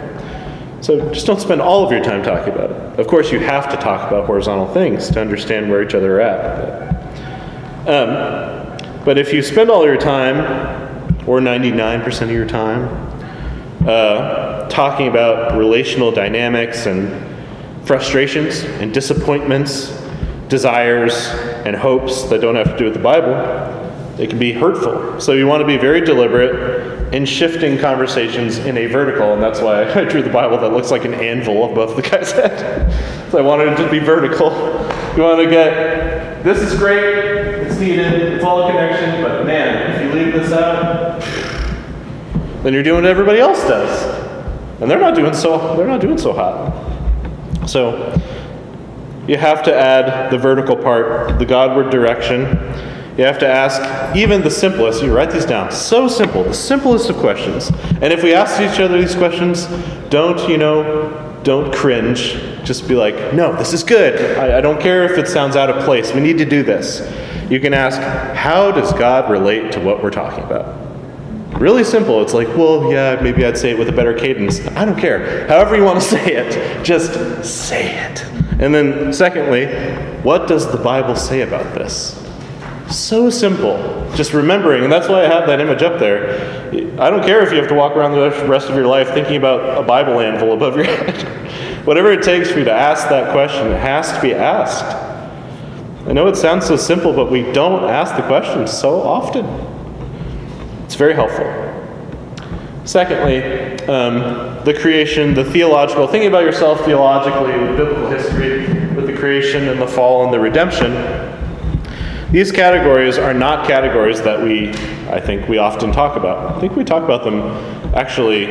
So just don't spend all of your time talking about it. Of course, you have to talk about horizontal things to understand where each other are at. But, um, but if you spend all your time, or 99% of your time, uh, talking about relational dynamics and frustrations and disappointments desires and hopes that don't have to do with the Bible, they can be hurtful. So you want to be very deliberate in shifting conversations in a vertical, and that's why I drew the Bible that looks like an anvil above the guy's head. so I wanted it to be vertical. You want to get this is great, it's needed, it's all a connection, but man, if you leave this out, then you're doing what everybody else does. And they're not doing so they're not doing so hot. So you have to add the vertical part, the Godward direction. You have to ask even the simplest, you write these down, so simple, the simplest of questions. And if we ask each other these questions, don't, you know, don't cringe. Just be like, no, this is good. I, I don't care if it sounds out of place. We need to do this. You can ask, how does God relate to what we're talking about? Really simple. It's like, well, yeah, maybe I'd say it with a better cadence. I don't care. However you want to say it, just say it. And then, secondly, what does the Bible say about this? So simple. Just remembering, and that's why I have that image up there. I don't care if you have to walk around the rest of your life thinking about a Bible anvil above your head. Whatever it takes for you to ask that question, it has to be asked. I know it sounds so simple, but we don't ask the question so often. It's very helpful. Secondly, um, the creation, the theological, thinking about yourself theologically with biblical history, with the creation and the fall and the redemption. These categories are not categories that we, I think, we often talk about. I think we talk about them actually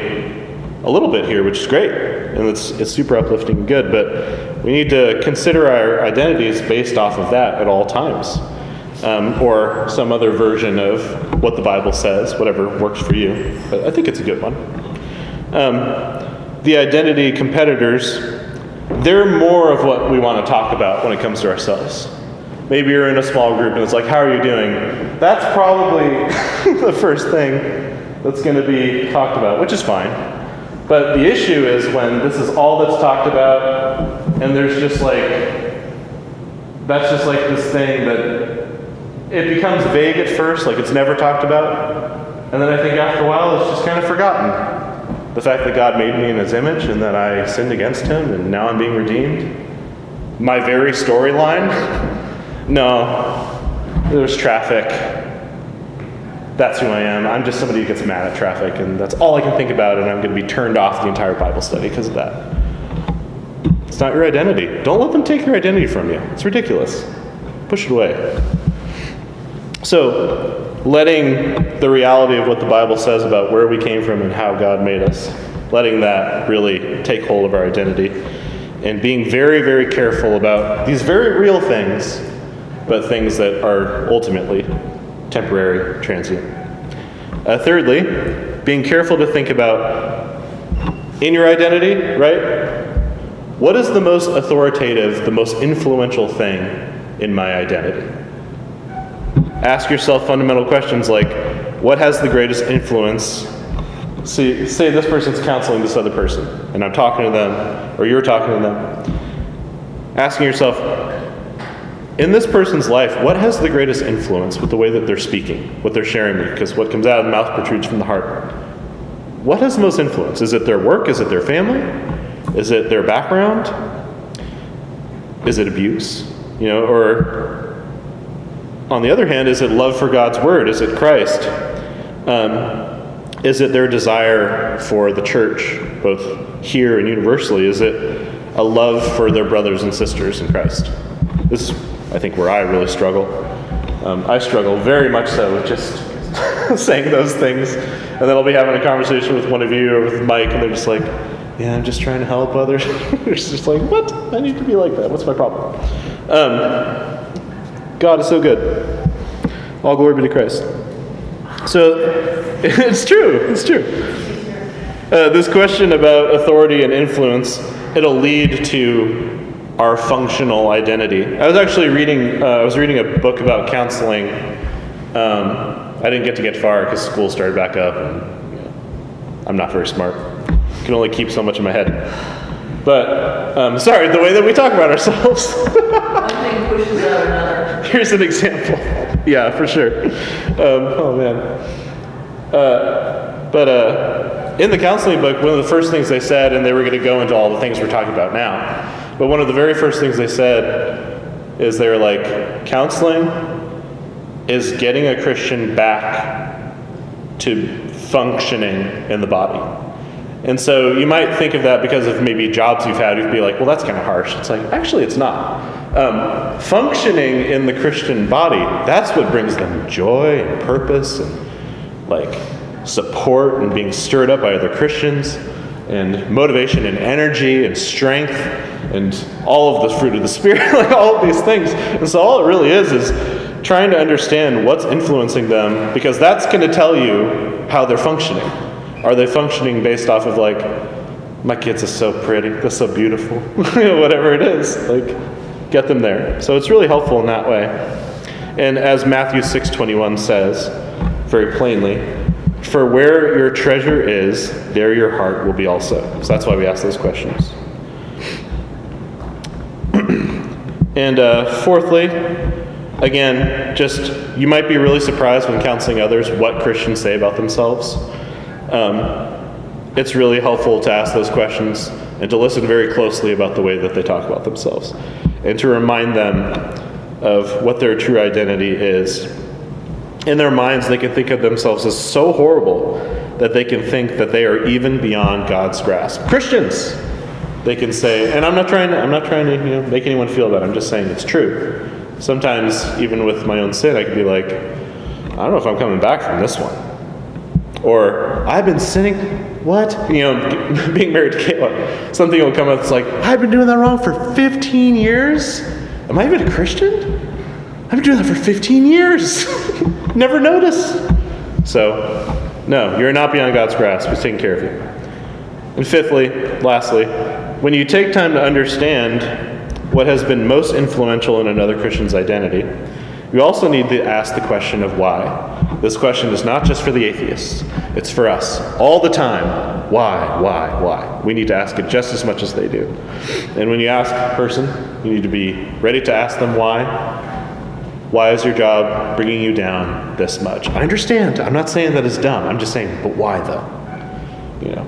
a little bit here, which is great, and it's, it's super uplifting and good, but we need to consider our identities based off of that at all times um, or some other version of what the Bible says, whatever works for you. But I think it's a good one. Um, the identity competitors, they're more of what we want to talk about when it comes to ourselves. Maybe you're in a small group and it's like, how are you doing? That's probably the first thing that's going to be talked about, which is fine. But the issue is when this is all that's talked about, and there's just like, that's just like this thing that it becomes vague at first, like it's never talked about. And then I think after a while, it's just kind of forgotten. The fact that God made me in his image and that I sinned against him and now I'm being redeemed. My very storyline? no. There's traffic. That's who I am. I'm just somebody who gets mad at traffic, and that's all I can think about, and I'm going to be turned off the entire Bible study because of that. It's not your identity. Don't let them take your identity from you. It's ridiculous. Push it away. So, letting the reality of what the Bible says about where we came from and how God made us, letting that really take hold of our identity, and being very, very careful about these very real things, but things that are ultimately temporary, transient. Uh, thirdly, being careful to think about in your identity, right? What is the most authoritative, the most influential thing in my identity? Ask yourself fundamental questions like what has the greatest influence? See, say this person's counseling this other person, and I'm talking to them, or you're talking to them. Asking yourself, in this person's life, what has the greatest influence with the way that they're speaking, what they're sharing Because what comes out of the mouth protrudes from the heart. What has the most influence? Is it their work? Is it their family? Is it their background? Is it abuse? You know, or on the other hand, is it love for God's word? Is it Christ? Um, is it their desire for the church, both here and universally? Is it a love for their brothers and sisters in Christ? This is, I think, where I really struggle. Um, I struggle very much so with just saying those things. And then I'll be having a conversation with one of you or with Mike, and they're just like, yeah, I'm just trying to help others. it's just like, what? I need to be like that. What's my problem? Um, God is so good. All glory be to Christ. So it's true. It's true. Uh, this question about authority and influence, it'll lead to our functional identity. I was actually reading. Uh, I was reading a book about counseling. Um, I didn't get to get far because school started back up, and you know, I'm not very smart. I Can only keep so much in my head. But um, sorry, the way that we talk about ourselves. One thing pushes out another. Here's an example. yeah, for sure. Um, oh man. Uh, but uh, in the counseling book, one of the first things they said, and they were going to go into all the things we're talking about now, but one of the very first things they said is they were like, counseling is getting a Christian back to functioning in the body. And so you might think of that because of maybe jobs you've had, you'd be like, well, that's kind of harsh. It's like, actually, it's not. Um, functioning in the Christian body, that's what brings them joy and purpose and like support and being stirred up by other Christians and motivation and energy and strength and all of the fruit of the Spirit, like all of these things. And so all it really is is trying to understand what's influencing them because that's going to tell you how they're functioning. Are they functioning based off of like, my kids are so pretty, they're so beautiful, whatever it is, like get them there. So it's really helpful in that way. And as Matthew 6:21 says very plainly, for where your treasure is, there your heart will be also. So that's why we ask those questions. and uh, fourthly, again, just you might be really surprised when counseling others what Christians say about themselves. Um, it's really helpful to ask those questions and to listen very closely about the way that they talk about themselves and to remind them of what their true identity is. In their minds, they can think of themselves as so horrible that they can think that they are even beyond God's grasp. Christians, they can say, and I'm not trying to, I'm not trying to you know, make anyone feel bad. I'm just saying it's true. Sometimes, even with my own sin, I can be like, I don't know if I'm coming back from this one. Or, I've been sinning, what? You know, being married to Kayla, something will come up that's like, I've been doing that wrong for 15 years? Am I even a Christian? I've been doing that for 15 years. Never noticed. So, no, you're not beyond God's grasp. He's taking care of you. And fifthly, lastly, when you take time to understand what has been most influential in another Christian's identity, you also need to ask the question of why. This question is not just for the atheists, it's for us all the time. Why, why, why? We need to ask it just as much as they do. And when you ask a person, you need to be ready to ask them why. Why is your job bringing you down this much? I understand. I'm not saying that it's dumb. I'm just saying, but why though? You know.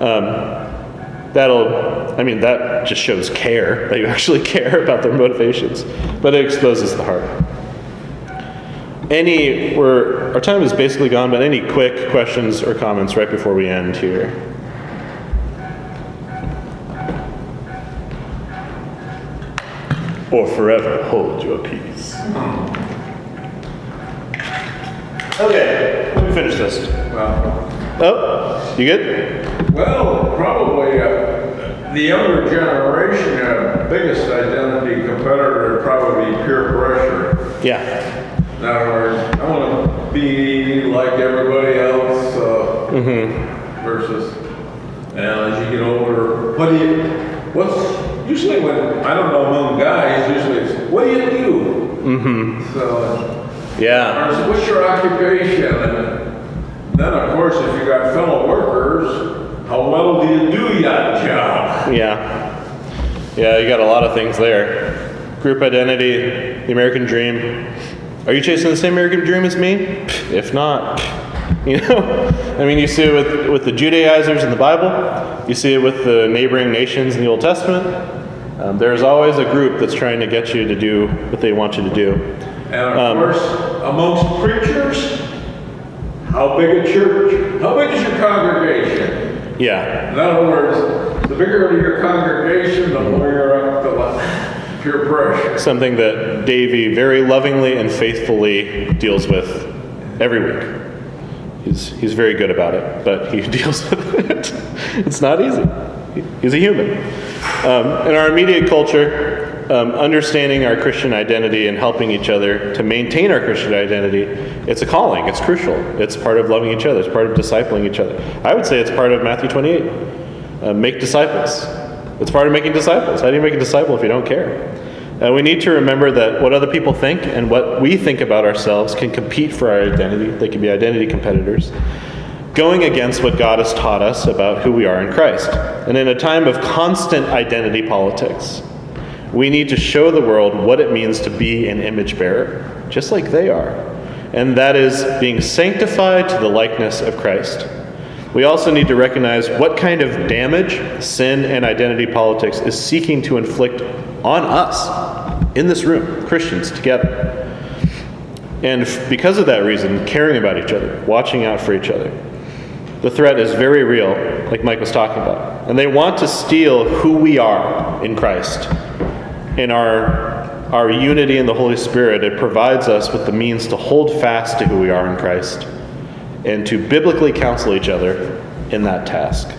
Um, that'll, I mean, that just shows care, that you actually care about their motivations, but it exposes the heart. Any, we're, our time is basically gone, but any quick questions or comments right before we end here? Or forever hold your peace. Okay, let me finish this. Well, Oh, you good? well, probably uh, the younger generation, uh, biggest identity competitor would probably be peer pressure. Yeah. Other I want to be like everybody else uh, Mm-hmm. versus, and as you get older, what do you, what's, usually when, I don't know, among guys, usually it's, what do you do? Mm-hmm. So, Yeah. or what's your occupation? And then, of course, if you got fellow workers, how well do you do that job? Yeah. Yeah, you got a lot of things there. Group identity, the American dream. Are you chasing the same American dream as me? If not, you know, I mean, you see it with, with the Judaizers in the Bible, you see it with the neighboring nations in the Old Testament. Um, there's always a group that's trying to get you to do what they want you to do. And of Um, course, amongst preachers, how big a church? How big is your congregation? Yeah, In other words, the bigger your congregation, the more you're up to like peer pressure. something that Davy very lovingly and faithfully deals with every week. He's, he's very good about it, but he deals with it. it's not easy. He's a human. Um, in our immediate culture, um, understanding our Christian identity and helping each other to maintain our Christian identity, it's a calling. It's crucial. It's part of loving each other. It's part of discipling each other. I would say it's part of Matthew 28. Uh, make disciples. It's part of making disciples. How do you make a disciple if you don't care? Uh, we need to remember that what other people think and what we think about ourselves can compete for our identity. They can be identity competitors, going against what God has taught us about who we are in Christ. And in a time of constant identity politics, we need to show the world what it means to be an image bearer, just like they are. And that is being sanctified to the likeness of Christ. We also need to recognize what kind of damage sin and identity politics is seeking to inflict on us in this room, Christians together. And because of that reason, caring about each other, watching out for each other. The threat is very real, like Mike was talking about. And they want to steal who we are in Christ. In our, our unity in the Holy Spirit, it provides us with the means to hold fast to who we are in Christ and to biblically counsel each other in that task.